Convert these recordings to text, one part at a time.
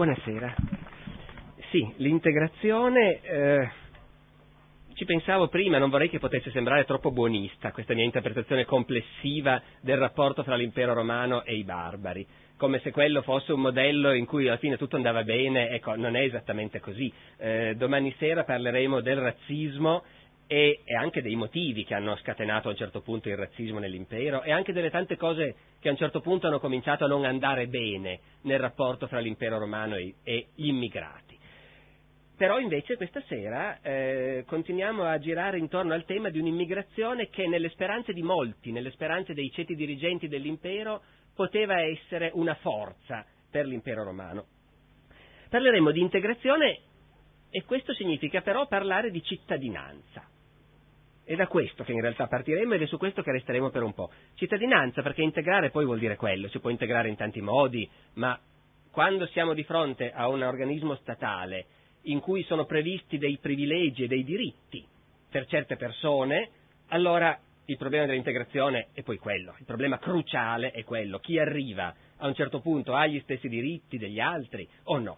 Buonasera. Sì, l'integrazione... Eh, ci pensavo prima, non vorrei che potesse sembrare troppo buonista questa mia interpretazione complessiva del rapporto fra l'impero romano e i barbari, come se quello fosse un modello in cui alla fine tutto andava bene, ecco, non è esattamente così. Eh, domani sera parleremo del razzismo e, e, anche dei motivi che hanno scatenato a un certo punto il razzismo nell'impero e anche delle tante cose che a un certo punto hanno cominciato a non andare bene nel rapporto fra l'impero romano e, e gli immigrati. Però invece questa sera eh, continuiamo a girare intorno al tema di un'immigrazione che nelle speranze di molti, nelle speranze dei ceti dirigenti dell'impero, poteva essere una forza per l'impero romano. Parleremo di integrazione e questo significa però parlare di cittadinanza. È da questo che in realtà partiremo ed è su questo che resteremo per un po'. Cittadinanza, perché integrare poi vuol dire quello, si può integrare in tanti modi, ma quando siamo di fronte a un organismo statale in cui sono previsti dei privilegi e dei diritti per certe persone, allora il problema dell'integrazione è poi quello, il problema cruciale è quello, chi arriva a un certo punto ha gli stessi diritti degli altri o no.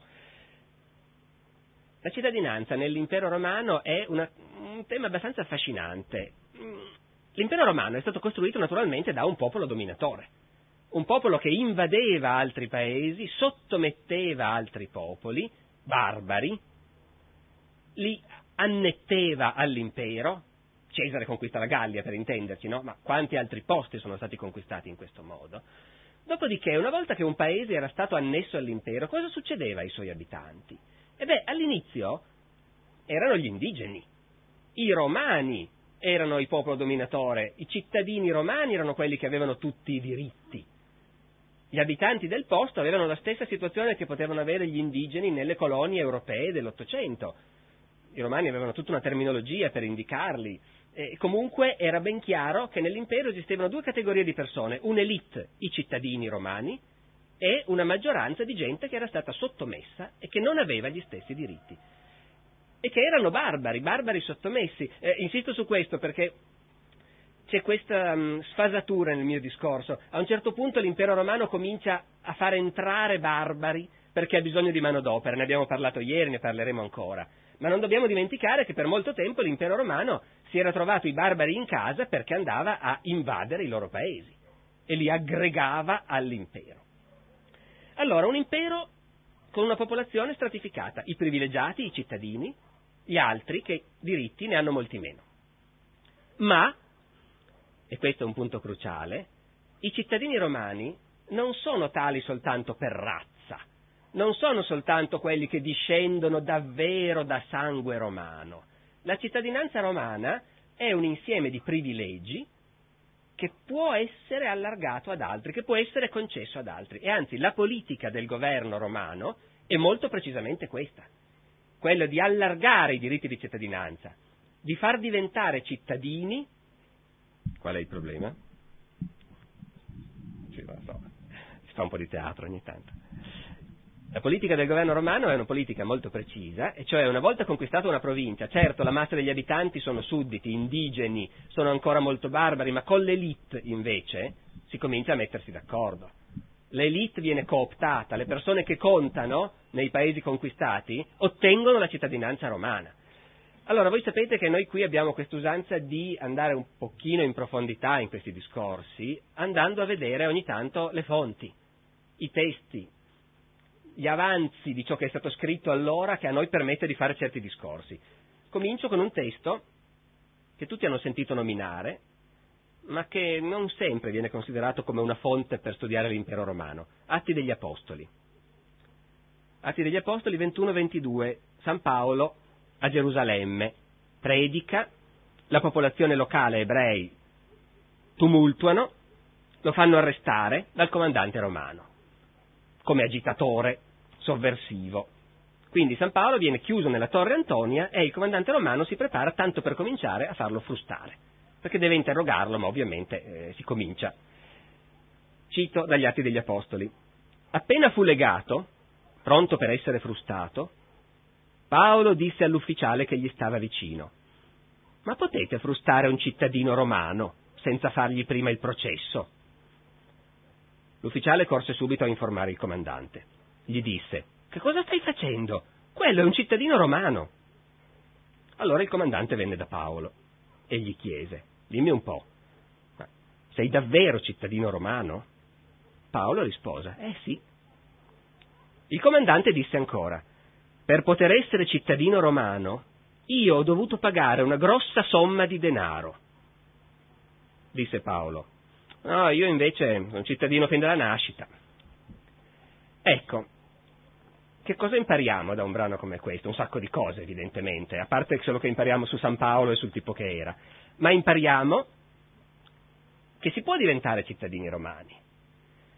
La cittadinanza nell'impero romano è una, un tema abbastanza affascinante. L'impero romano è stato costruito naturalmente da un popolo dominatore, un popolo che invadeva altri paesi, sottometteva altri popoli, barbari, li annetteva all'impero, Cesare conquista la Gallia per intenderci, no? Ma quanti altri posti sono stati conquistati in questo modo? Dopodiché, una volta che un paese era stato annesso all'impero, cosa succedeva ai suoi abitanti? E beh, all'inizio erano gli indigeni, i romani erano il popolo dominatore, i cittadini romani erano quelli che avevano tutti i diritti. Gli abitanti del posto avevano la stessa situazione che potevano avere gli indigeni nelle colonie europee dell'Ottocento. I romani avevano tutta una terminologia per indicarli. E comunque era ben chiaro che nell'impero esistevano due categorie di persone, un'elite, i cittadini romani, e una maggioranza di gente che era stata sottomessa e che non aveva gli stessi diritti. E che erano barbari, barbari sottomessi. Eh, insisto su questo perché c'è questa um, sfasatura nel mio discorso. A un certo punto l'impero romano comincia a far entrare barbari perché ha bisogno di manodopera, ne abbiamo parlato ieri, ne parleremo ancora. Ma non dobbiamo dimenticare che per molto tempo l'impero romano si era trovato i barbari in casa perché andava a invadere i loro paesi e li aggregava all'impero. Allora, un impero con una popolazione stratificata, i privilegiati, i cittadini, gli altri che diritti ne hanno molti meno. Ma, e questo è un punto cruciale, i cittadini romani non sono tali soltanto per razza, non sono soltanto quelli che discendono davvero da sangue romano. La cittadinanza romana è un insieme di privilegi che può essere allargato ad altri, che può essere concesso ad altri. E anzi, la politica del governo romano è molto precisamente questa, quella di allargare i diritti di cittadinanza, di far diventare cittadini. Qual è il problema? Sì, lo so, si fa un po' di teatro ogni tanto. La politica del governo romano è una politica molto precisa, e cioè una volta conquistata una provincia, certo la massa degli abitanti sono sudditi, indigeni, sono ancora molto barbari, ma con l'elite invece si comincia a mettersi d'accordo. L'elite viene cooptata, le persone che contano nei paesi conquistati ottengono la cittadinanza romana. Allora, voi sapete che noi qui abbiamo quest'usanza di andare un pochino in profondità in questi discorsi, andando a vedere ogni tanto le fonti, i testi, gli avanzi di ciò che è stato scritto allora che a noi permette di fare certi discorsi. Comincio con un testo che tutti hanno sentito nominare, ma che non sempre viene considerato come una fonte per studiare l'impero romano. Atti degli Apostoli. Atti degli Apostoli 21-22, San Paolo a Gerusalemme, predica, la popolazione locale ebrei tumultuano, lo fanno arrestare dal comandante romano come agitatore sovversivo. Quindi San Paolo viene chiuso nella torre Antonia e il comandante romano si prepara tanto per cominciare a farlo frustare, perché deve interrogarlo, ma ovviamente eh, si comincia. Cito dagli Atti degli Apostoli. Appena fu legato, pronto per essere frustato, Paolo disse all'ufficiale che gli stava vicino, ma potete frustare un cittadino romano senza fargli prima il processo? L'ufficiale corse subito a informare il comandante. Gli disse, Che cosa stai facendo? Quello è un cittadino romano. Allora il comandante venne da Paolo e gli chiese, dimmi un po', sei davvero cittadino romano? Paolo rispose, eh sì. Il comandante disse ancora, per poter essere cittadino romano, io ho dovuto pagare una grossa somma di denaro. Disse Paolo, no, io invece sono cittadino fin dalla nascita. Ecco, che cosa impariamo da un brano come questo? Un sacco di cose, evidentemente, a parte quello che impariamo su San Paolo e sul tipo che era. Ma impariamo che si può diventare cittadini romani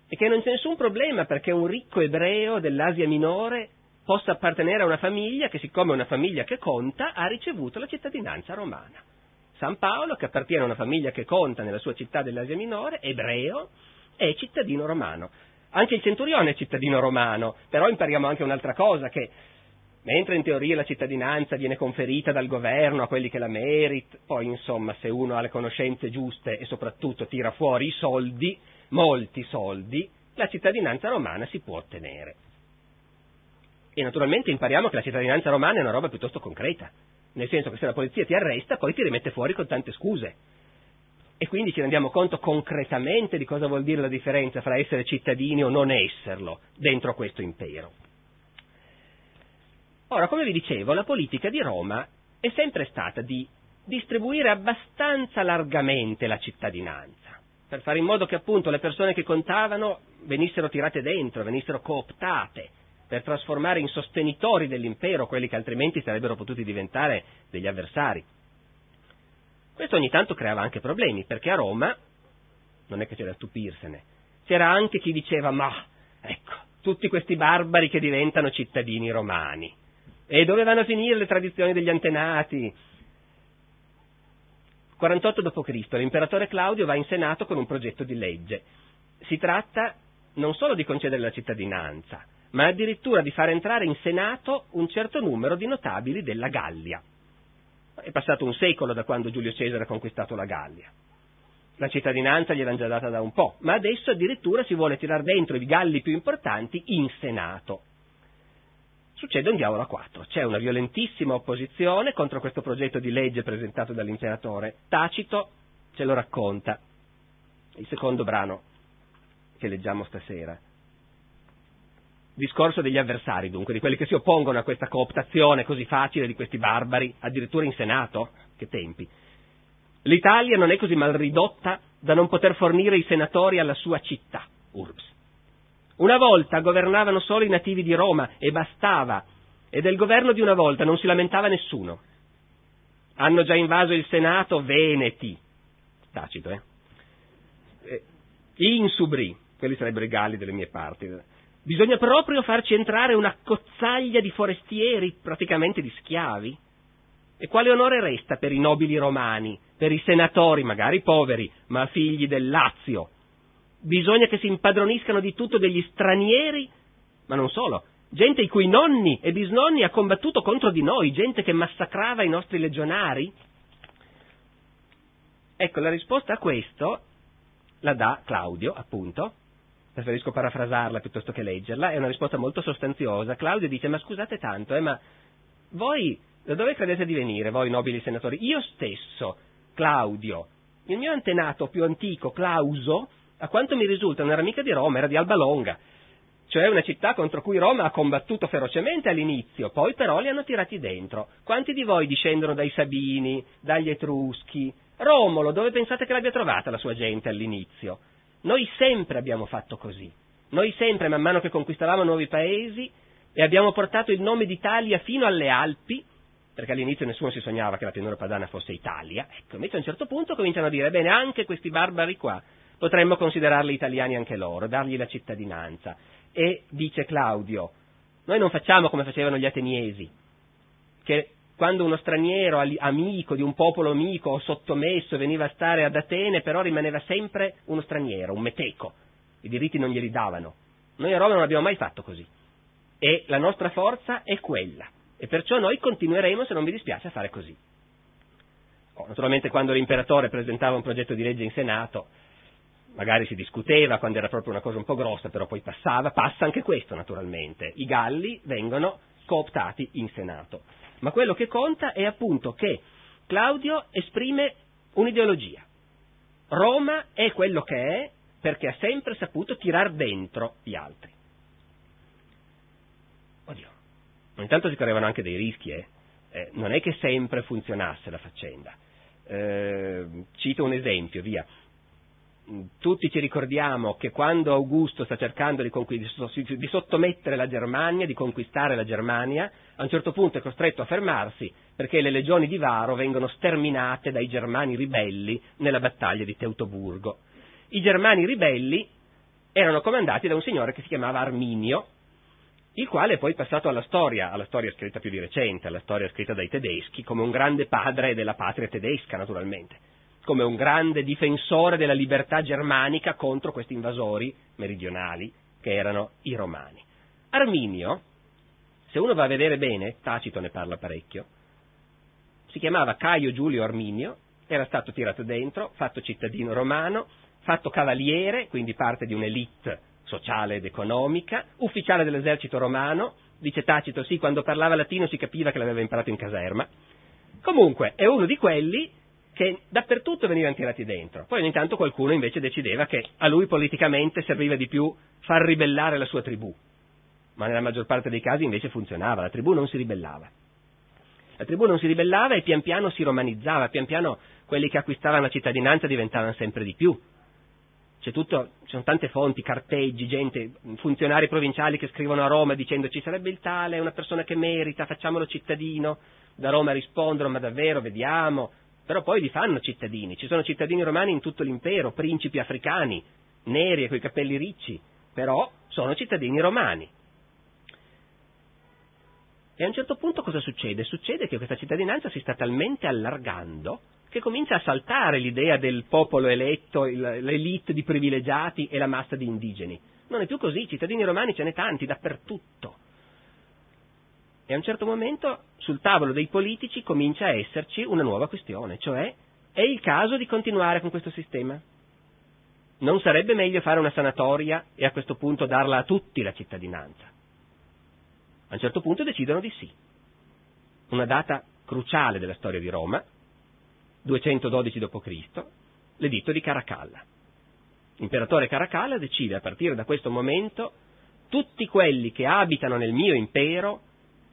e che non c'è nessun problema perché un ricco ebreo dell'Asia minore possa appartenere a una famiglia che, siccome è una famiglia che conta, ha ricevuto la cittadinanza romana. San Paolo, che appartiene a una famiglia che conta nella sua città dell'Asia minore, ebreo, è cittadino romano. Anche il centurione è cittadino romano, però impariamo anche un'altra cosa, che mentre in teoria la cittadinanza viene conferita dal governo a quelli che la merit, poi insomma se uno ha le conoscenze giuste e soprattutto tira fuori i soldi, molti soldi, la cittadinanza romana si può ottenere. E naturalmente impariamo che la cittadinanza romana è una roba piuttosto concreta, nel senso che se la polizia ti arresta poi ti rimette fuori con tante scuse. E quindi ci rendiamo conto concretamente di cosa vuol dire la differenza fra essere cittadini o non esserlo dentro questo impero. Ora, come vi dicevo, la politica di Roma è sempre stata di distribuire abbastanza largamente la cittadinanza, per fare in modo che appunto le persone che contavano venissero tirate dentro, venissero cooptate, per trasformare in sostenitori dell'impero quelli che altrimenti sarebbero potuti diventare degli avversari. Questo ogni tanto creava anche problemi, perché a Roma, non è che c'era da stupirsene, c'era anche chi diceva ma, ecco, tutti questi barbari che diventano cittadini romani. E dove vanno a finire le tradizioni degli antenati? 48 d.C. l'imperatore Claudio va in Senato con un progetto di legge. Si tratta non solo di concedere la cittadinanza, ma addirittura di far entrare in Senato un certo numero di notabili della Gallia. È passato un secolo da quando Giulio Cesare ha conquistato la Gallia. La cittadinanza gliel'hanno già data da un po', ma adesso addirittura si vuole tirar dentro i galli più importanti in Senato. Succede un diavolo a quattro. C'è una violentissima opposizione contro questo progetto di legge presentato dall'imperatore. Tacito ce lo racconta. Il secondo brano che leggiamo stasera. Discorso degli avversari, dunque, di quelli che si oppongono a questa cooptazione così facile di questi barbari, addirittura in Senato. Che tempi. L'Italia non è così mal ridotta da non poter fornire i senatori alla sua città, Urbs. Una volta governavano solo i nativi di Roma e bastava, e del governo di una volta non si lamentava nessuno. Hanno già invaso il Senato veneti. Tacito, eh? eh insubri, quelli sarebbero i galli delle mie parti Bisogna proprio farci entrare una cozzaglia di forestieri, praticamente di schiavi? E quale onore resta per i nobili romani, per i senatori, magari poveri, ma figli del Lazio? Bisogna che si impadroniscano di tutto degli stranieri, ma non solo, gente i cui nonni e bisnonni ha combattuto contro di noi, gente che massacrava i nostri legionari? Ecco, la risposta a questo la dà Claudio, appunto, preferisco parafrasarla piuttosto che leggerla, è una risposta molto sostanziosa. Claudio dice, ma scusate tanto, eh, ma voi da dove credete di venire, voi nobili senatori? Io stesso, Claudio, il mio antenato più antico, Clauso, a quanto mi risulta non era mica di Roma, era di Alba Longa, cioè una città contro cui Roma ha combattuto ferocemente all'inizio, poi però li hanno tirati dentro. Quanti di voi discendono dai Sabini, dagli Etruschi? Romolo, dove pensate che l'abbia trovata la sua gente all'inizio? Noi sempre abbiamo fatto così. Noi sempre, man mano che conquistavamo nuovi paesi, e abbiamo portato il nome d'Italia fino alle Alpi, perché all'inizio nessuno si sognava che la pianura padana fosse Italia, ecco, invece a un certo punto cominciano a dire, bene, anche questi barbari qua, potremmo considerarli italiani anche loro, dargli la cittadinanza. E dice Claudio, noi non facciamo come facevano gli ateniesi, che quando uno straniero amico di un popolo amico o sottomesso veniva a stare ad Atene, però rimaneva sempre uno straniero, un meteco. I diritti non glieli davano. Noi a Roma non abbiamo mai fatto così. E la nostra forza è quella. E perciò noi continueremo, se non vi dispiace, a fare così. Oh, naturalmente quando l'imperatore presentava un progetto di legge in Senato, magari si discuteva quando era proprio una cosa un po' grossa, però poi passava, passa anche questo naturalmente. I Galli vengono cooptati in Senato. Ma quello che conta è appunto che Claudio esprime un'ideologia. Roma è quello che è perché ha sempre saputo tirar dentro gli altri. Oddio, intanto si correvano anche dei rischi, eh? Eh, non è che sempre funzionasse la faccenda. Eh, cito un esempio, via. Tutti ci ricordiamo che quando Augusto sta cercando di, di sottomettere la Germania, di conquistare la Germania, a un certo punto è costretto a fermarsi perché le legioni di Varo vengono sterminate dai germani ribelli nella battaglia di Teutoburgo. I germani ribelli erano comandati da un signore che si chiamava Arminio, il quale è poi passato alla storia, alla storia scritta più di recente, alla storia scritta dai tedeschi, come un grande padre della patria tedesca, naturalmente, come un grande difensore della libertà germanica contro questi invasori meridionali che erano i romani. Arminio, se uno va a vedere bene, Tacito ne parla parecchio, si chiamava Caio Giulio Arminio, era stato tirato dentro, fatto cittadino romano, fatto cavaliere, quindi parte di un'elite sociale ed economica, ufficiale dell'esercito romano, dice Tacito sì, quando parlava latino si capiva che l'aveva imparato in caserma. Comunque, è uno di quelli che dappertutto venivano tirati dentro. Poi ogni tanto qualcuno invece decideva che a lui politicamente serviva di più far ribellare la sua tribù. Ma nella maggior parte dei casi invece funzionava, la tribù non si ribellava. La tribù non si ribellava e pian piano si romanizzava, pian piano quelli che acquistavano la cittadinanza diventavano sempre di più. C'è tutto, ci sono tante fonti, carteggi, gente, funzionari provinciali che scrivono a Roma dicendo ci sarebbe il tale, è una persona che merita, facciamolo cittadino. Da Roma rispondono ma davvero, vediamo. Però poi li fanno cittadini. Ci sono cittadini romani in tutto l'impero, principi africani, neri e coi capelli ricci, però sono cittadini romani. E a un certo punto cosa succede? Succede che questa cittadinanza si sta talmente allargando che comincia a saltare l'idea del popolo eletto, l'elite di privilegiati e la massa di indigeni. Non è più così, cittadini romani ce n'è tanti dappertutto. E a un certo momento sul tavolo dei politici comincia a esserci una nuova questione, cioè è il caso di continuare con questo sistema? Non sarebbe meglio fare una sanatoria e a questo punto darla a tutti la cittadinanza? A un certo punto decidono di sì. Una data cruciale della storia di Roma, 212 d.C., l'editto di Caracalla. L'imperatore Caracalla decide a partire da questo momento tutti quelli che abitano nel mio impero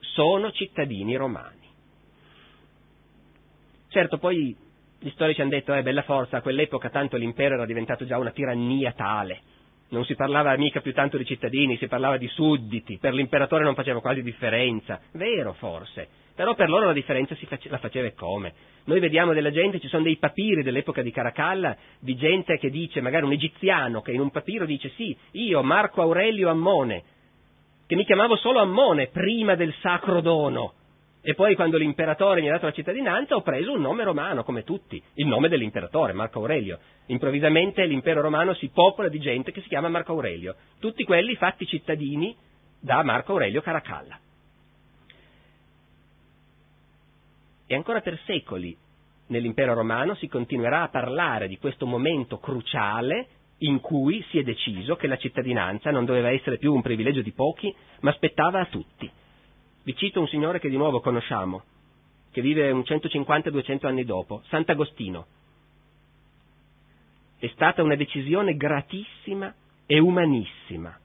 sono cittadini romani. Certo, poi gli storici hanno detto, eh, bella forza, a quell'epoca tanto l'impero era diventato già una tirannia tale, non si parlava mica più tanto di cittadini, si parlava di sudditi, per l'imperatore non faceva quasi differenza, vero forse, però per loro la differenza face, la faceva e come. Noi vediamo della gente, ci sono dei papiri dell'epoca di Caracalla, di gente che dice, magari un egiziano che in un papiro dice sì, io Marco Aurelio Ammone, che mi chiamavo solo Ammone prima del sacro dono, e poi quando l'imperatore mi ha dato la cittadinanza ho preso un nome romano, come tutti, il nome dell'imperatore, Marco Aurelio. Improvvisamente l'impero romano si popola di gente che si chiama Marco Aurelio, tutti quelli fatti cittadini da Marco Aurelio Caracalla. E ancora per secoli nell'impero romano si continuerà a parlare di questo momento cruciale in cui si è deciso che la cittadinanza non doveva essere più un privilegio di pochi, ma spettava a tutti. Vi cito un signore che di nuovo conosciamo, che vive un 150-200 anni dopo, Sant'Agostino. È stata una decisione gratissima e umanissima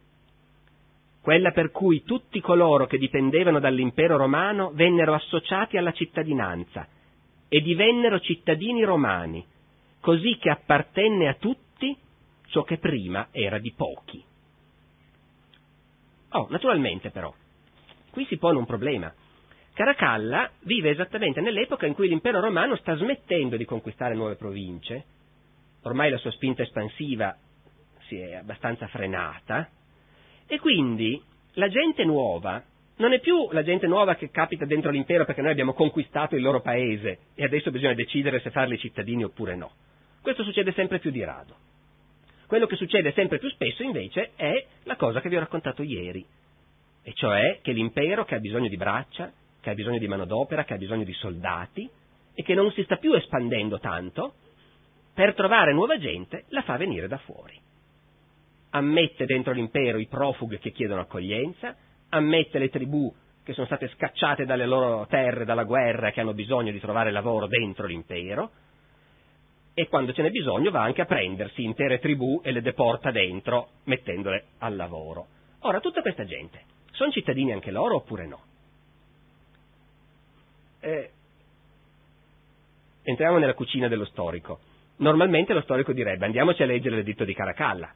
quella per cui tutti coloro che dipendevano dall'impero romano vennero associati alla cittadinanza e divennero cittadini romani, così che appartenne a tutti ciò che prima era di pochi. Oh, naturalmente però, qui si pone un problema. Caracalla vive esattamente nell'epoca in cui l'impero romano sta smettendo di conquistare nuove province, ormai la sua spinta espansiva si è abbastanza frenata, e quindi la gente nuova non è più la gente nuova che capita dentro l'impero perché noi abbiamo conquistato il loro paese e adesso bisogna decidere se farli cittadini oppure no. Questo succede sempre più di rado. Quello che succede sempre più spesso invece è la cosa che vi ho raccontato ieri, e cioè che l'impero che ha bisogno di braccia, che ha bisogno di manodopera, che ha bisogno di soldati e che non si sta più espandendo tanto, per trovare nuova gente, la fa venire da fuori. Ammette dentro l'impero i profughi che chiedono accoglienza, ammette le tribù che sono state scacciate dalle loro terre dalla guerra e che hanno bisogno di trovare lavoro dentro l'impero, e quando ce n'è bisogno va anche a prendersi intere tribù e le deporta dentro, mettendole al lavoro. Ora, tutta questa gente, sono cittadini anche loro oppure no? Eh, entriamo nella cucina dello storico. Normalmente lo storico direbbe andiamoci a leggere l'editto di Caracalla,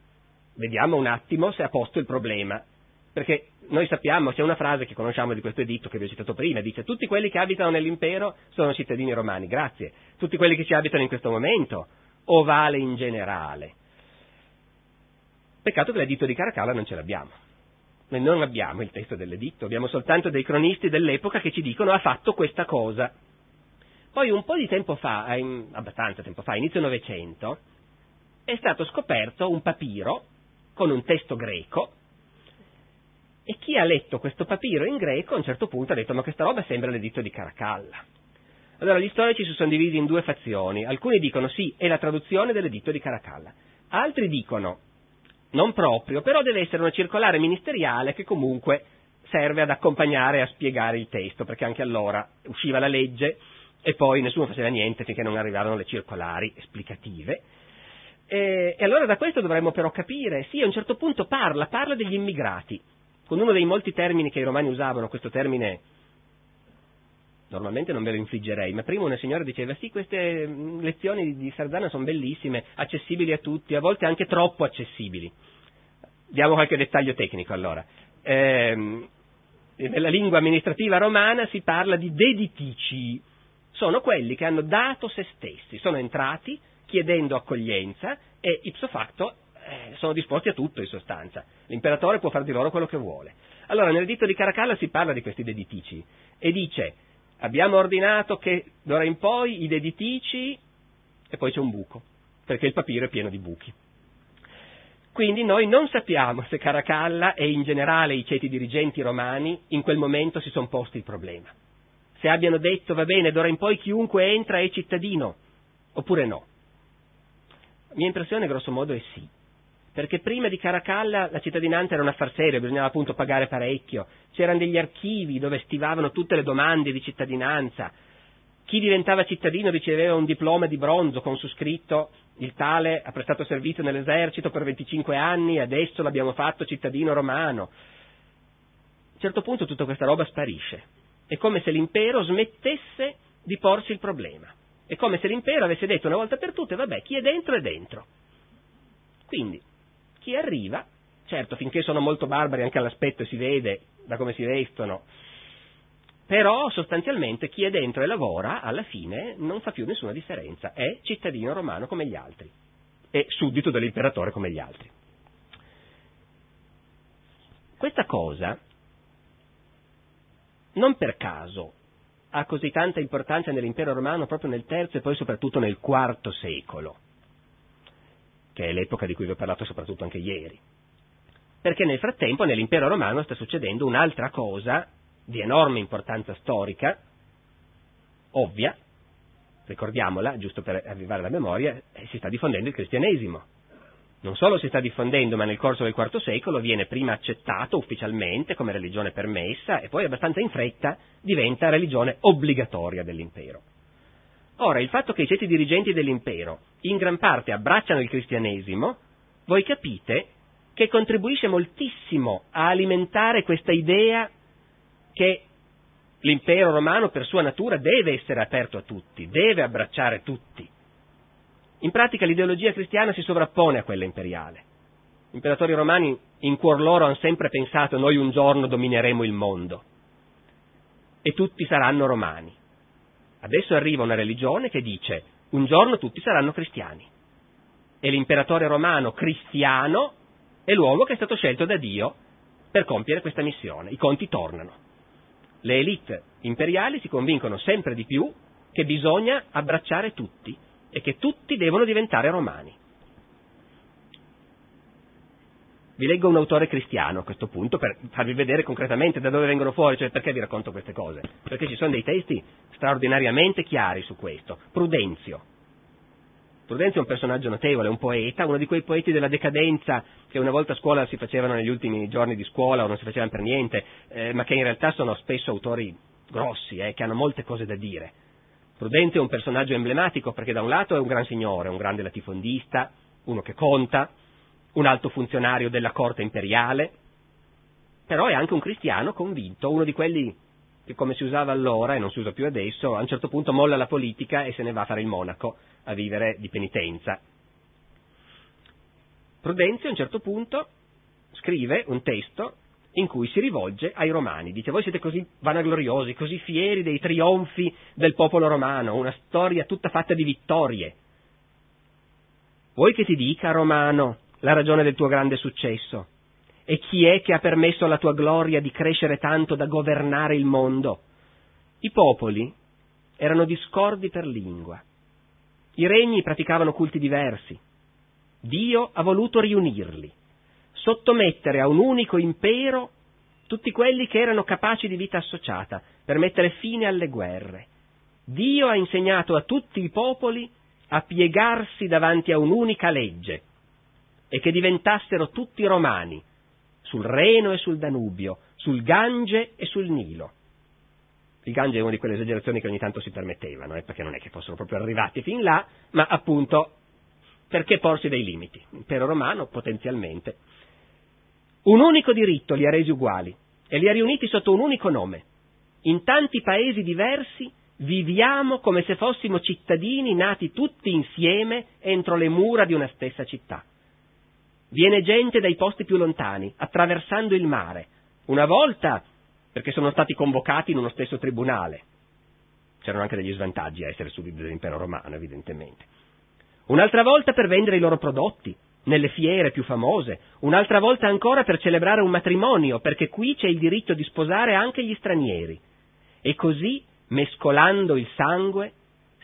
vediamo un attimo se ha posto il problema, perché noi sappiamo, c'è una frase che conosciamo di questo editto che vi ho citato prima, dice tutti quelli che abitano nell'impero sono cittadini romani, grazie, tutti quelli che ci abitano in questo momento, o vale in generale. Peccato che l'editto di Caracalla non ce l'abbiamo. Noi non abbiamo il testo dell'editto, abbiamo soltanto dei cronisti dell'epoca che ci dicono ha fatto questa cosa. Poi un po' di tempo fa, abbastanza tempo fa, inizio Novecento, è stato scoperto un papiro con un testo greco e chi ha letto questo papiro in greco a un certo punto ha detto ma questa roba sembra l'editto di Caracalla. Allora gli storici si sono divisi in due fazioni, alcuni dicono sì, è la traduzione dell'editto di Caracalla, altri dicono non proprio, però deve essere una circolare ministeriale che comunque serve ad accompagnare e a spiegare il testo, perché anche allora usciva la legge e poi nessuno faceva niente finché non arrivavano le circolari esplicative. E, e allora da questo dovremmo però capire, sì, a un certo punto parla, parla degli immigrati, con uno dei molti termini che i romani usavano, questo termine normalmente non ve lo infliggerei, ma prima una signora diceva sì, queste lezioni di Sardana sono bellissime, accessibili a tutti, a volte anche troppo accessibili. Diamo qualche dettaglio tecnico allora. Eh, nella lingua amministrativa romana si parla di deditici, sono quelli che hanno dato se stessi, sono entrati chiedendo accoglienza e ipso facto eh, sono disposti a tutto in sostanza. L'imperatore può far di loro quello che vuole. Allora nel dito di Caracalla si parla di questi deditici e dice abbiamo ordinato che d'ora in poi i deditici e poi c'è un buco, perché il papiro è pieno di buchi. Quindi noi non sappiamo se Caracalla e in generale i ceti dirigenti romani in quel momento si sono posti il problema. Se abbiano detto va bene, d'ora in poi chiunque entra è cittadino, oppure no. La mia impressione grosso modo è sì, perché prima di Caracalla la cittadinanza era un affar serio, bisognava appunto pagare parecchio, c'erano degli archivi dove stivavano tutte le domande di cittadinanza, chi diventava cittadino riceveva un diploma di bronzo con su scritto il tale ha prestato servizio nell'esercito per 25 anni, adesso l'abbiamo fatto cittadino romano. A un certo punto tutta questa roba sparisce. È come se l'impero smettesse di porsi il problema. È come se l'impero avesse detto una volta per tutte, vabbè, chi è dentro è dentro. Quindi, chi arriva, certo, finché sono molto barbari anche all'aspetto si vede da come si vestono, però sostanzialmente chi è dentro e lavora alla fine non fa più nessuna differenza, è cittadino romano come gli altri, è suddito dell'imperatore come gli altri. Questa cosa non per caso ha così tanta importanza nell'impero romano proprio nel terzo e poi soprattutto nel quarto secolo, che è l'epoca di cui vi ho parlato soprattutto anche ieri. Perché nel frattempo nell'impero romano sta succedendo un'altra cosa di enorme importanza storica, ovvia, ricordiamola, giusto per avvivare la memoria, eh, si sta diffondendo il cristianesimo. Non solo si sta diffondendo, ma nel corso del IV secolo viene prima accettato ufficialmente come religione permessa e poi abbastanza in fretta diventa religione obbligatoria dell'impero. Ora, il fatto che i ceti dirigenti dell'impero in gran parte abbracciano il cristianesimo, voi capite che contribuisce moltissimo a alimentare questa idea che l'impero romano per sua natura deve essere aperto a tutti, deve abbracciare tutti. In pratica l'ideologia cristiana si sovrappone a quella imperiale. Gli imperatori romani in cuor loro hanno sempre pensato noi un giorno domineremo il mondo e tutti saranno romani. Adesso arriva una religione che dice un giorno tutti saranno cristiani. E l'imperatore romano cristiano è l'uomo che è stato scelto da Dio per compiere questa missione. I conti tornano le elite imperiali si convincono sempre di più che bisogna abbracciare tutti e che tutti devono diventare romani. Vi leggo un autore cristiano a questo punto per farvi vedere concretamente da dove vengono fuori, cioè perché vi racconto queste cose. Perché ci sono dei testi straordinariamente chiari su questo. Prudenzio. Prudenzio è un personaggio notevole, un poeta, uno di quei poeti della decadenza che una volta a scuola si facevano negli ultimi giorni di scuola o non si facevano per niente, eh, ma che in realtà sono spesso autori grossi, eh, che hanno molte cose da dire. Prudenzio è un personaggio emblematico perché da un lato è un gran signore, un grande latifondista, uno che conta, un alto funzionario della corte imperiale, però è anche un cristiano convinto, uno di quelli che come si usava allora e non si usa più adesso, a un certo punto molla la politica e se ne va a fare il monaco, a vivere di penitenza. Prudenzio a un certo punto scrive un testo in cui si rivolge ai romani. Dice, voi siete così vanagloriosi, così fieri dei trionfi del popolo romano, una storia tutta fatta di vittorie. Vuoi che ti dica, romano, la ragione del tuo grande successo? E chi è che ha permesso alla tua gloria di crescere tanto da governare il mondo? I popoli erano discordi per lingua. I regni praticavano culti diversi. Dio ha voluto riunirli sottomettere a un unico impero tutti quelli che erano capaci di vita associata, per mettere fine alle guerre. Dio ha insegnato a tutti i popoli a piegarsi davanti a un'unica legge e che diventassero tutti romani, sul Reno e sul Danubio, sul Gange e sul Nilo. Il Gange è una di quelle esagerazioni che ogni tanto si permettevano, eh, perché non è che fossero proprio arrivati fin là, ma appunto perché porsi dei limiti. L'impero romano potenzialmente un unico diritto li ha resi uguali e li ha riuniti sotto un unico nome. In tanti paesi diversi viviamo come se fossimo cittadini nati tutti insieme entro le mura di una stessa città. Viene gente dai posti più lontani, attraversando il mare, una volta perché sono stati convocati in uno stesso tribunale. C'erano anche degli svantaggi a essere sudditi dell'impero romano, evidentemente. Un'altra volta per vendere i loro prodotti, nelle fiere più famose, un'altra volta ancora per celebrare un matrimonio, perché qui c'è il diritto di sposare anche gli stranieri. E così, mescolando il sangue,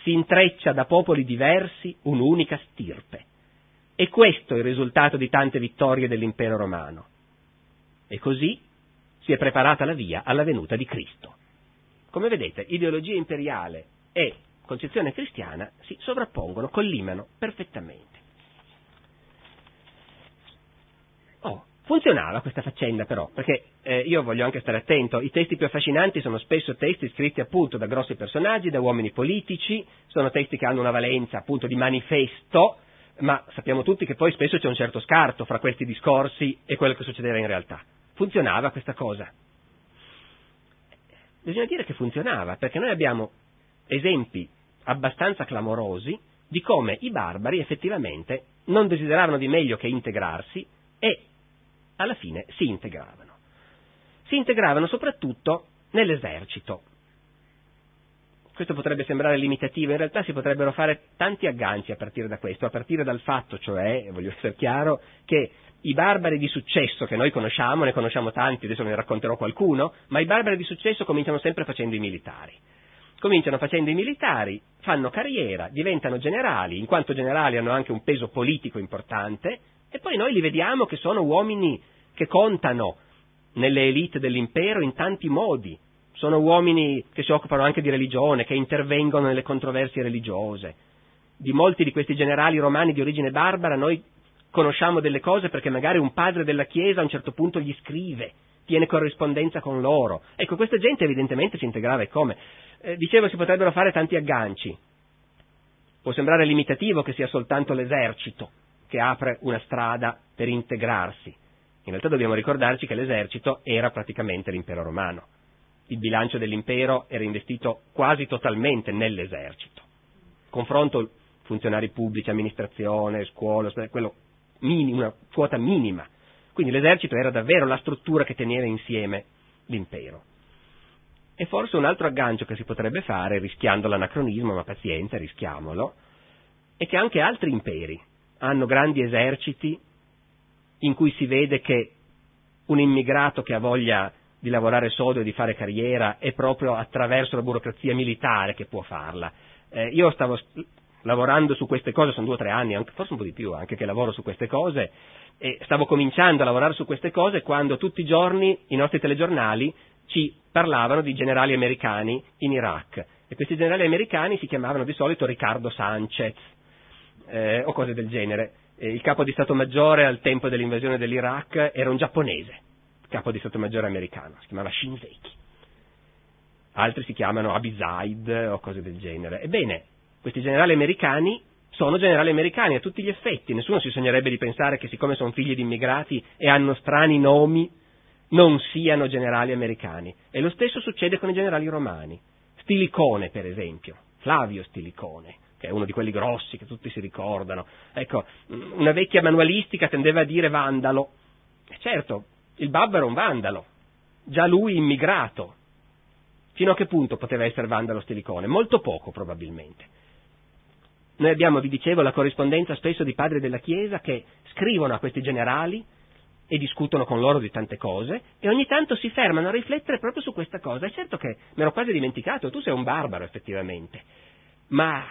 si intreccia da popoli diversi un'unica stirpe. E questo è il risultato di tante vittorie dell'impero romano. E così si è preparata la via alla venuta di Cristo. Come vedete, ideologia imperiale e concezione cristiana si sovrappongono, collimano perfettamente. Oh, funzionava questa faccenda però, perché eh, io voglio anche stare attento, i testi più affascinanti sono spesso testi scritti appunto da grossi personaggi, da uomini politici, sono testi che hanno una valenza appunto di manifesto, ma sappiamo tutti che poi spesso c'è un certo scarto fra questi discorsi e quello che succedeva in realtà. Funzionava questa cosa? Bisogna dire che funzionava, perché noi abbiamo esempi abbastanza clamorosi di come i barbari effettivamente non desideravano di meglio che integrarsi e alla fine si integravano. Si integravano soprattutto nell'esercito. Questo potrebbe sembrare limitativo, in realtà si potrebbero fare tanti agganci a partire da questo, a partire dal fatto, cioè, voglio essere chiaro, che i barbari di successo che noi conosciamo, ne conosciamo tanti, adesso ne racconterò qualcuno, ma i barbari di successo cominciano sempre facendo i militari. Cominciano facendo i militari, fanno carriera, diventano generali, in quanto generali hanno anche un peso politico importante, e poi noi li vediamo che sono uomini che contano nelle elite dell'impero in tanti modi. Sono uomini che si occupano anche di religione, che intervengono nelle controversie religiose. Di molti di questi generali romani di origine barbara noi conosciamo delle cose perché magari un padre della Chiesa a un certo punto gli scrive, tiene corrispondenza con loro. Ecco, questa gente evidentemente si integrava e come? Eh, dicevo, si potrebbero fare tanti agganci. Può sembrare limitativo che sia soltanto l'esercito, che apre una strada per integrarsi. In realtà dobbiamo ricordarci che l'esercito era praticamente l'impero romano. Il bilancio dell'impero era investito quasi totalmente nell'esercito. Confronto funzionari pubblici, amministrazione, scuola, quello una quota minima. Quindi l'esercito era davvero la struttura che teneva insieme l'impero. E forse un altro aggancio che si potrebbe fare, rischiando l'anacronismo, ma pazienza, rischiamolo, è che anche altri imperi, hanno grandi eserciti in cui si vede che un immigrato che ha voglia di lavorare sodo e di fare carriera è proprio attraverso la burocrazia militare che può farla. Eh, io stavo lavorando su queste cose, sono due o tre anni, forse un po' di più anche che lavoro su queste cose, e stavo cominciando a lavorare su queste cose quando tutti i giorni i nostri telegiornali ci parlavano di generali americani in Iraq. E questi generali americani si chiamavano di solito Riccardo Sanchez, eh, o cose del genere. Eh, il capo di Stato Maggiore al tempo dell'invasione dell'Iraq era un giapponese, capo di Stato Maggiore americano, si chiamava Shinzeki. Altri si chiamano Abizaid o cose del genere. Ebbene, questi generali americani sono generali americani a tutti gli effetti, nessuno si sognerebbe di pensare che siccome sono figli di immigrati e hanno strani nomi non siano generali americani. E lo stesso succede con i generali romani. Stilicone, per esempio, Flavio Stilicone, che è uno di quelli grossi che tutti si ricordano. Ecco, una vecchia manualistica tendeva a dire vandalo. E certo, il babbo era un vandalo, già lui immigrato. Fino a che punto poteva essere vandalo Stilicone? Molto poco, probabilmente. Noi abbiamo, vi dicevo, la corrispondenza spesso di padri della Chiesa che scrivono a questi generali e discutono con loro di tante cose e ogni tanto si fermano a riflettere proprio su questa cosa. È certo che mi ero quasi dimenticato, tu sei un barbaro effettivamente, ma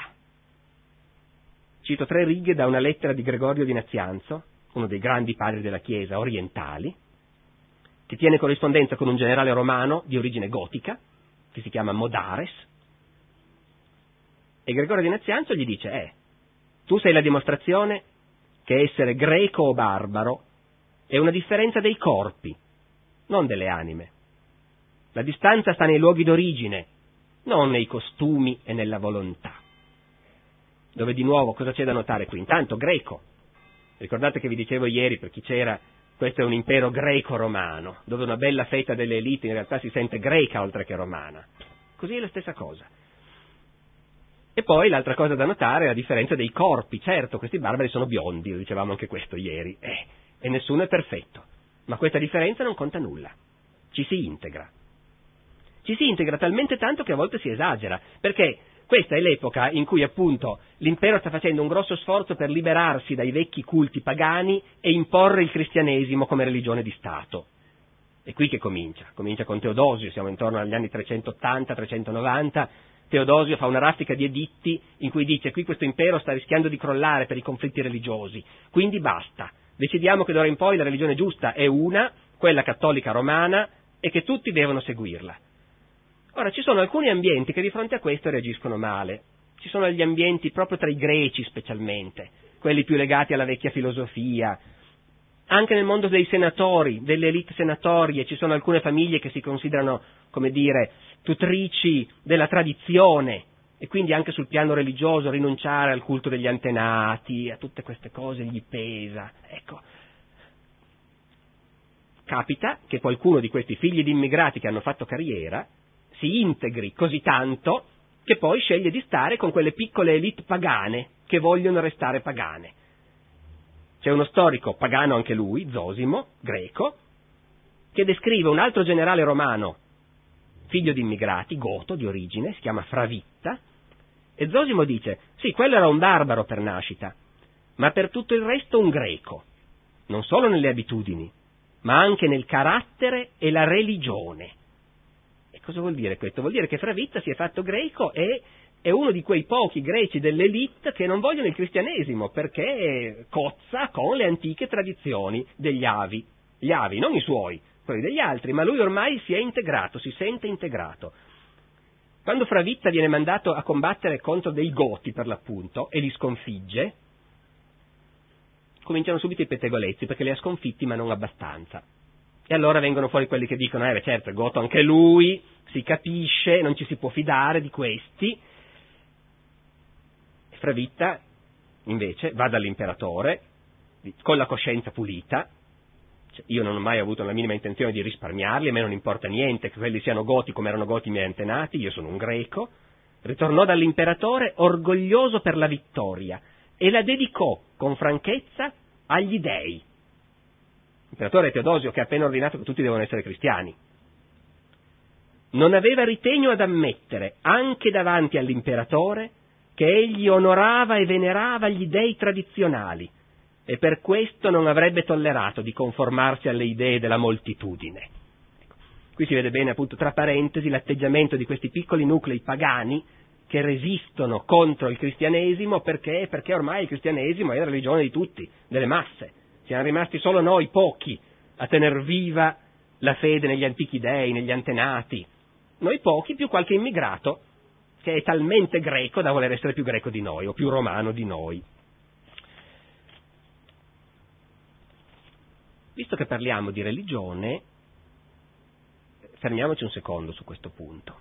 cito tre righe da una lettera di Gregorio di Nazianzo, uno dei grandi padri della Chiesa orientali, che tiene corrispondenza con un generale romano di origine gotica, che si chiama Modares, e Gregorio di Nazianzo gli dice, eh, tu sei la dimostrazione che essere greco o barbaro è una differenza dei corpi, non delle anime. La distanza sta nei luoghi d'origine, non nei costumi e nella volontà. Dove di nuovo cosa c'è da notare qui? Intanto greco. Ricordate che vi dicevo ieri, per chi c'era, questo è un impero greco-romano, dove una bella fetta delle elite in realtà si sente greca oltre che romana. Così è la stessa cosa. E poi l'altra cosa da notare è la differenza dei corpi. Certo, questi barbari sono biondi, lo dicevamo anche questo ieri, eh, e nessuno è perfetto. Ma questa differenza non conta nulla. Ci si integra. Ci si integra talmente tanto che a volte si esagera, perché questa è l'epoca in cui appunto l'impero sta facendo un grosso sforzo per liberarsi dai vecchi culti pagani e imporre il cristianesimo come religione di Stato. È qui che comincia, comincia con Teodosio, siamo intorno agli anni 380-390, Teodosio fa una raffica di editti in cui dice qui questo impero sta rischiando di crollare per i conflitti religiosi, quindi basta, decidiamo che d'ora in poi la religione giusta è una, quella cattolica romana, e che tutti devono seguirla. Ora, ci sono alcuni ambienti che di fronte a questo reagiscono male. Ci sono gli ambienti proprio tra i greci specialmente, quelli più legati alla vecchia filosofia. Anche nel mondo dei senatori, delle elite senatorie, ci sono alcune famiglie che si considerano, come dire, tutrici della tradizione e quindi anche sul piano religioso rinunciare al culto degli antenati, a tutte queste cose gli pesa. Ecco. Capita che qualcuno di questi figli di immigrati che hanno fatto carriera si integri così tanto che poi sceglie di stare con quelle piccole elite pagane che vogliono restare pagane. C'è uno storico pagano anche lui, Zosimo, greco, che descrive un altro generale romano figlio di immigrati, goto di origine, si chiama Fravitta, e Zosimo dice, sì, quello era un barbaro per nascita, ma per tutto il resto un greco, non solo nelle abitudini, ma anche nel carattere e la religione. Cosa vuol dire questo? Vuol dire che Fravitta si è fatto greco e è uno di quei pochi greci dell'elite che non vogliono il cristianesimo perché cozza con le antiche tradizioni degli avi, gli avi, non i suoi, quelli degli altri, ma lui ormai si è integrato, si sente integrato. Quando Fravitta viene mandato a combattere contro dei goti, per l'appunto, e li sconfigge, cominciano subito i pettegolezzi, perché li ha sconfitti ma non abbastanza. E allora vengono fuori quelli che dicono, eh certo, è goto anche lui, si capisce, non ci si può fidare di questi. E Fravitta, invece, va dall'imperatore, con la coscienza pulita, cioè, io non ho mai avuto la minima intenzione di risparmiarli, a me non importa niente che quelli siano goti come erano goti i miei antenati, io sono un greco. Ritornò dall'imperatore orgoglioso per la vittoria e la dedicò con franchezza agli dei. L'imperatore Teodosio che ha appena ordinato che tutti devono essere cristiani. Non aveva ritegno ad ammettere, anche davanti all'imperatore, che egli onorava e venerava gli dei tradizionali, e per questo non avrebbe tollerato di conformarsi alle idee della moltitudine. Qui si vede bene, appunto, tra parentesi, l'atteggiamento di questi piccoli nuclei pagani che resistono contro il cristianesimo perché, perché ormai il cristianesimo è la religione di tutti, delle masse siamo rimasti solo noi pochi a tener viva la fede negli antichi dei, negli antenati, noi pochi più qualche immigrato che è talmente greco da voler essere più greco di noi o più romano di noi. Visto che parliamo di religione, fermiamoci un secondo su questo punto.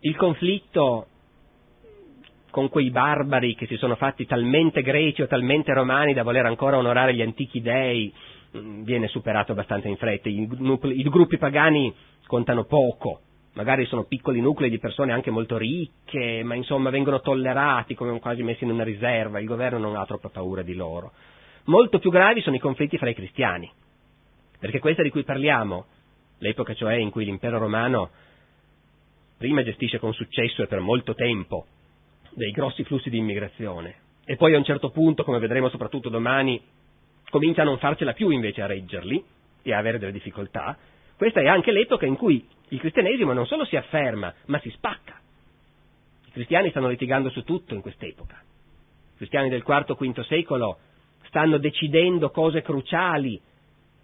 Il conflitto con quei barbari che si sono fatti talmente greci o talmente romani da voler ancora onorare gli antichi dei mm, viene superato abbastanza in fretta. I, I gruppi pagani contano poco, magari sono piccoli nuclei di persone anche molto ricche, ma insomma vengono tollerati come quasi messi in una riserva, il governo non ha troppa paura di loro. Molto più gravi sono i conflitti fra i cristiani, perché questa di cui parliamo, l'epoca cioè in cui l'impero romano prima gestisce con successo e per molto tempo dei grossi flussi di immigrazione e poi a un certo punto, come vedremo soprattutto domani, comincia a non farcela più invece a reggerli e a avere delle difficoltà, questa è anche l'epoca in cui il cristianesimo non solo si afferma, ma si spacca. I cristiani stanno litigando su tutto in quest'epoca. I cristiani del IV-V secolo stanno decidendo cose cruciali.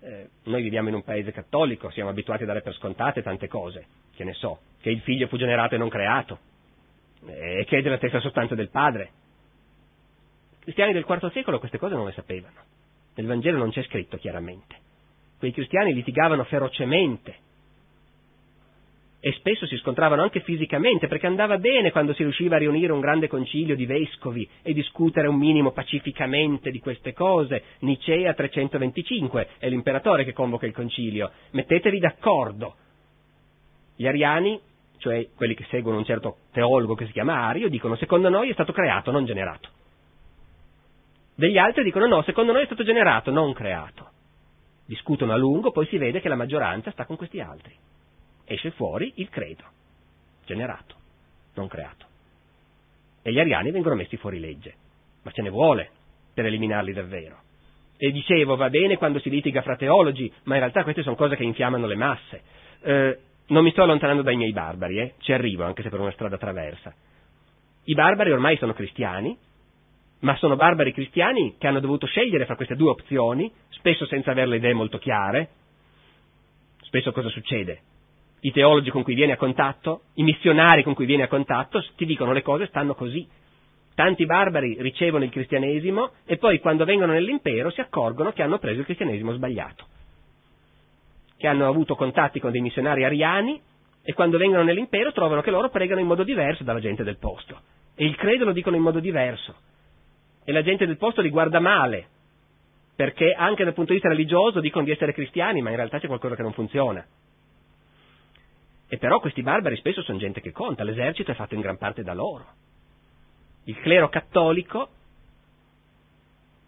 Eh, noi viviamo in un paese cattolico, siamo abituati a dare per scontate tante cose, che ne so, che il figlio fu generato e non creato, eh, che è della stessa sostanza del padre. I cristiani del IV secolo queste cose non le sapevano. Nel Vangelo non c'è scritto chiaramente. Quei cristiani litigavano ferocemente e spesso si scontravano anche fisicamente, perché andava bene quando si riusciva a riunire un grande concilio di vescovi e discutere un minimo pacificamente di queste cose. Nicea 325 è l'imperatore che convoca il concilio. Mettetevi d'accordo. Gli ariani, cioè quelli che seguono un certo teologo che si chiama Ario, dicono secondo noi è stato creato, non generato. Degli altri dicono no, secondo noi è stato generato, non creato. Discutono a lungo, poi si vede che la maggioranza sta con questi altri esce fuori il credo, generato, non creato. E gli ariani vengono messi fuori legge, ma ce ne vuole per eliminarli davvero. E dicevo, va bene quando si litiga fra teologi, ma in realtà queste sono cose che infiammano le masse. Eh, non mi sto allontanando dai miei barbari, eh? ci arrivo anche se per una strada traversa. I barbari ormai sono cristiani, ma sono barbari cristiani che hanno dovuto scegliere fra queste due opzioni, spesso senza avere le idee molto chiare. Spesso cosa succede? i teologi con cui vieni a contatto, i missionari con cui vieni a contatto, ti dicono le cose stanno così. Tanti barbari ricevono il cristianesimo e poi quando vengono nell'impero si accorgono che hanno preso il cristianesimo sbagliato, che hanno avuto contatti con dei missionari ariani e quando vengono nell'impero trovano che loro pregano in modo diverso dalla gente del posto e il credo lo dicono in modo diverso e la gente del posto li guarda male perché anche dal punto di vista religioso dicono di essere cristiani ma in realtà c'è qualcosa che non funziona. E però questi barbari spesso sono gente che conta, l'esercito è fatto in gran parte da loro. Il clero cattolico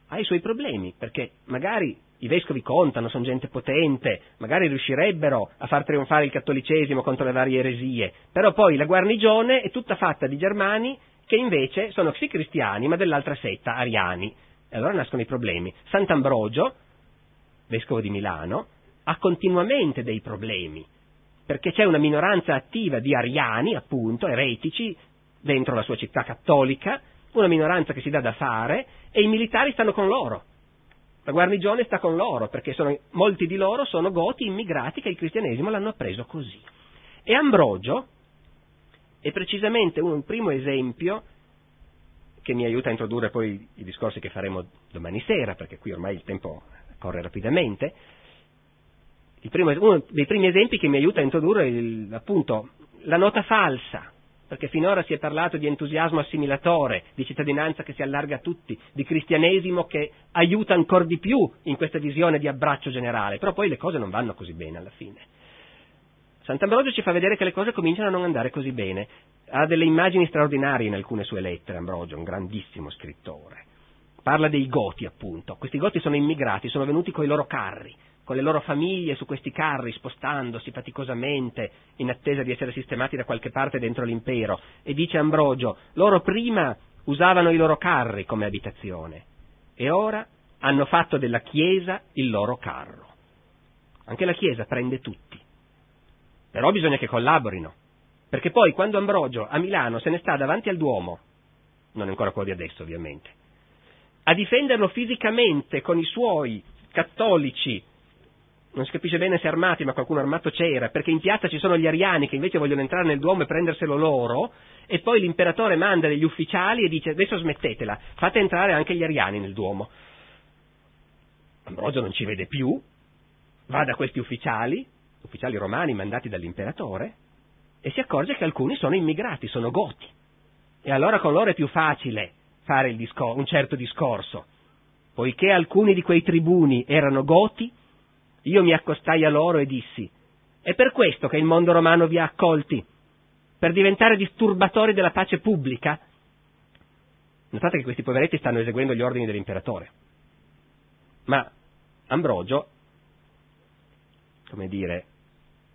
ha i suoi problemi, perché magari i vescovi contano, sono gente potente, magari riuscirebbero a far trionfare il cattolicesimo contro le varie eresie, però poi la guarnigione è tutta fatta di germani che invece sono sì cristiani, ma dell'altra setta, ariani. E allora nascono i problemi. Sant'Ambrogio, vescovo di Milano, ha continuamente dei problemi perché c'è una minoranza attiva di ariani, appunto, eretici, dentro la sua città cattolica, una minoranza che si dà da fare, e i militari stanno con loro. La guarnigione sta con loro, perché sono, molti di loro sono goti immigrati che il cristianesimo l'hanno preso così. E Ambrogio è precisamente un primo esempio che mi aiuta a introdurre poi i discorsi che faremo domani sera, perché qui ormai il tempo corre rapidamente, primo, uno dei primi esempi che mi aiuta a introdurre il, appunto la nota falsa, perché finora si è parlato di entusiasmo assimilatore, di cittadinanza che si allarga a tutti, di cristianesimo che aiuta ancora di più in questa visione di abbraccio generale, però poi le cose non vanno così bene alla fine. Sant'Ambrogio ci fa vedere che le cose cominciano a non andare così bene. Ha delle immagini straordinarie in alcune sue lettere, Ambrogio, un grandissimo scrittore. Parla dei Goti, appunto. Questi Goti sono immigrati, sono venuti con i loro carri, con le loro famiglie su questi carri, spostandosi faticosamente in attesa di essere sistemati da qualche parte dentro l'impero. E dice Ambrogio, loro prima usavano i loro carri come abitazione e ora hanno fatto della Chiesa il loro carro. Anche la Chiesa prende tutti. Però bisogna che collaborino, perché poi quando Ambrogio a Milano se ne sta davanti al Duomo, non è ancora quello di adesso ovviamente, a difenderlo fisicamente con i suoi cattolici non si capisce bene se armati, ma qualcuno armato c'era, perché in piazza ci sono gli ariani che invece vogliono entrare nel Duomo e prenderselo loro, e poi l'imperatore manda degli ufficiali e dice adesso smettetela, fate entrare anche gli ariani nel Duomo. Ambrogio non ci vede più, va da questi ufficiali, ufficiali romani mandati dall'imperatore, e si accorge che alcuni sono immigrati, sono goti. E allora con loro è più facile fare discor- un certo discorso. Poiché alcuni di quei tribuni erano goti, io mi accostai a loro e dissi, è per questo che il mondo romano vi ha accolti, per diventare disturbatori della pace pubblica? Notate che questi poveretti stanno eseguendo gli ordini dell'imperatore. Ma Ambrogio, come dire,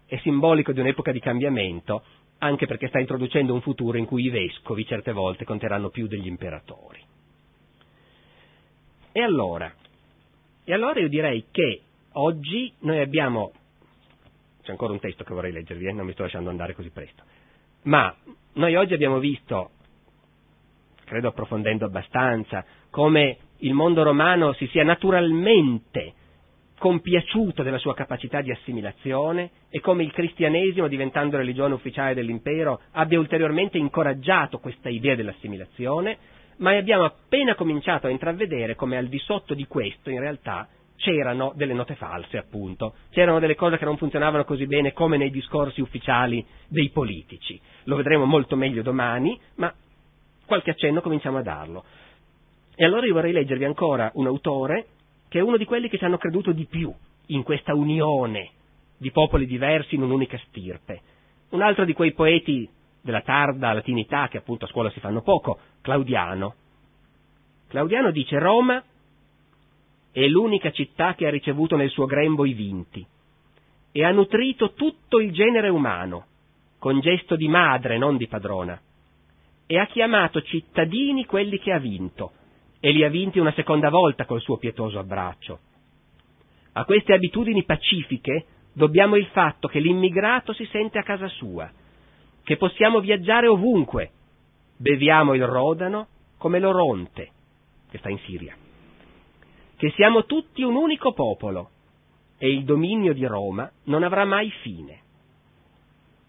è simbolico di un'epoca di cambiamento, anche perché sta introducendo un futuro in cui i vescovi certe volte conteranno più degli imperatori. E allora? E allora io direi che oggi noi abbiamo, c'è ancora un testo che vorrei leggervi, eh? non mi sto lasciando andare così presto, ma noi oggi abbiamo visto, credo approfondendo abbastanza, come il mondo romano si sia naturalmente compiaciuto della sua capacità di assimilazione e come il cristianesimo, diventando religione ufficiale dell'impero, abbia ulteriormente incoraggiato questa idea dell'assimilazione, ma abbiamo appena cominciato a intravedere come al di sotto di questo, in realtà, c'erano delle note false, appunto, c'erano delle cose che non funzionavano così bene come nei discorsi ufficiali dei politici. Lo vedremo molto meglio domani, ma qualche accenno cominciamo a darlo. E allora io vorrei leggervi ancora un autore che è uno di quelli che ci hanno creduto di più in questa unione di popoli diversi in un'unica stirpe. Un altro di quei poeti della tarda latinità, che appunto a scuola si fanno poco, Claudiano. Claudiano dice Roma è l'unica città che ha ricevuto nel suo grembo i vinti. E ha nutrito tutto il genere umano, con gesto di madre, non di padrona, e ha chiamato cittadini quelli che ha vinto, e li ha vinti una seconda volta col suo pietoso abbraccio. A queste abitudini pacifiche dobbiamo il fatto che l'immigrato si sente a casa sua, che possiamo viaggiare ovunque, beviamo il Rodano come l'Oronte, che sta in Siria che siamo tutti un unico popolo e il dominio di Roma non avrà mai fine.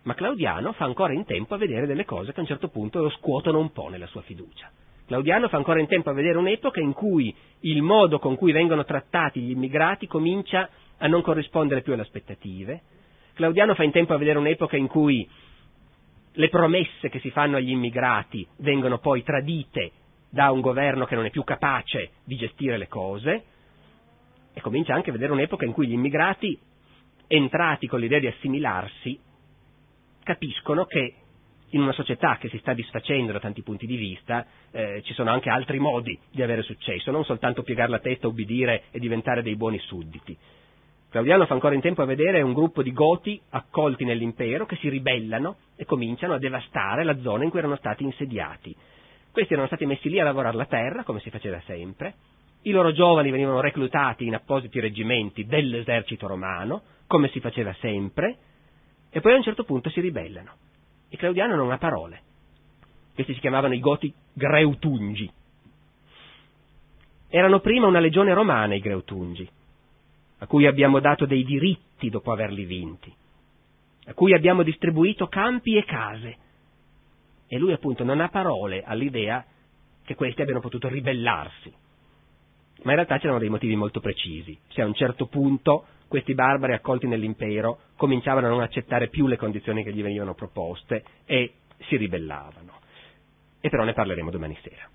Ma Claudiano fa ancora in tempo a vedere delle cose che a un certo punto lo scuotono un po' nella sua fiducia. Claudiano fa ancora in tempo a vedere un'epoca in cui il modo con cui vengono trattati gli immigrati comincia a non corrispondere più alle aspettative. Claudiano fa in tempo a vedere un'epoca in cui le promesse che si fanno agli immigrati vengono poi tradite da un governo che non è più capace di gestire le cose e comincia anche a vedere un'epoca in cui gli immigrati, entrati con l'idea di assimilarsi, capiscono che in una società che si sta disfacendo da tanti punti di vista eh, ci sono anche altri modi di avere successo, non soltanto piegare la testa, obbedire e diventare dei buoni sudditi. Claudiano fa ancora in tempo a vedere un gruppo di goti accolti nell'impero che si ribellano e cominciano a devastare la zona in cui erano stati insediati. Questi erano stati messi lì a lavorare la terra, come si faceva sempre, i loro giovani venivano reclutati in appositi reggimenti dell'esercito romano, come si faceva sempre, e poi a un certo punto si ribellano. E Claudiano non ha parole. Questi si chiamavano i Goti Greutungi. Erano prima una legione romana i Greutungi, a cui abbiamo dato dei diritti dopo averli vinti, a cui abbiamo distribuito campi e case, e lui appunto non ha parole all'idea che questi abbiano potuto ribellarsi. Ma in realtà c'erano dei motivi molto precisi. Se a un certo punto questi barbari accolti nell'impero cominciavano a non accettare più le condizioni che gli venivano proposte e si ribellavano. E però ne parleremo domani sera.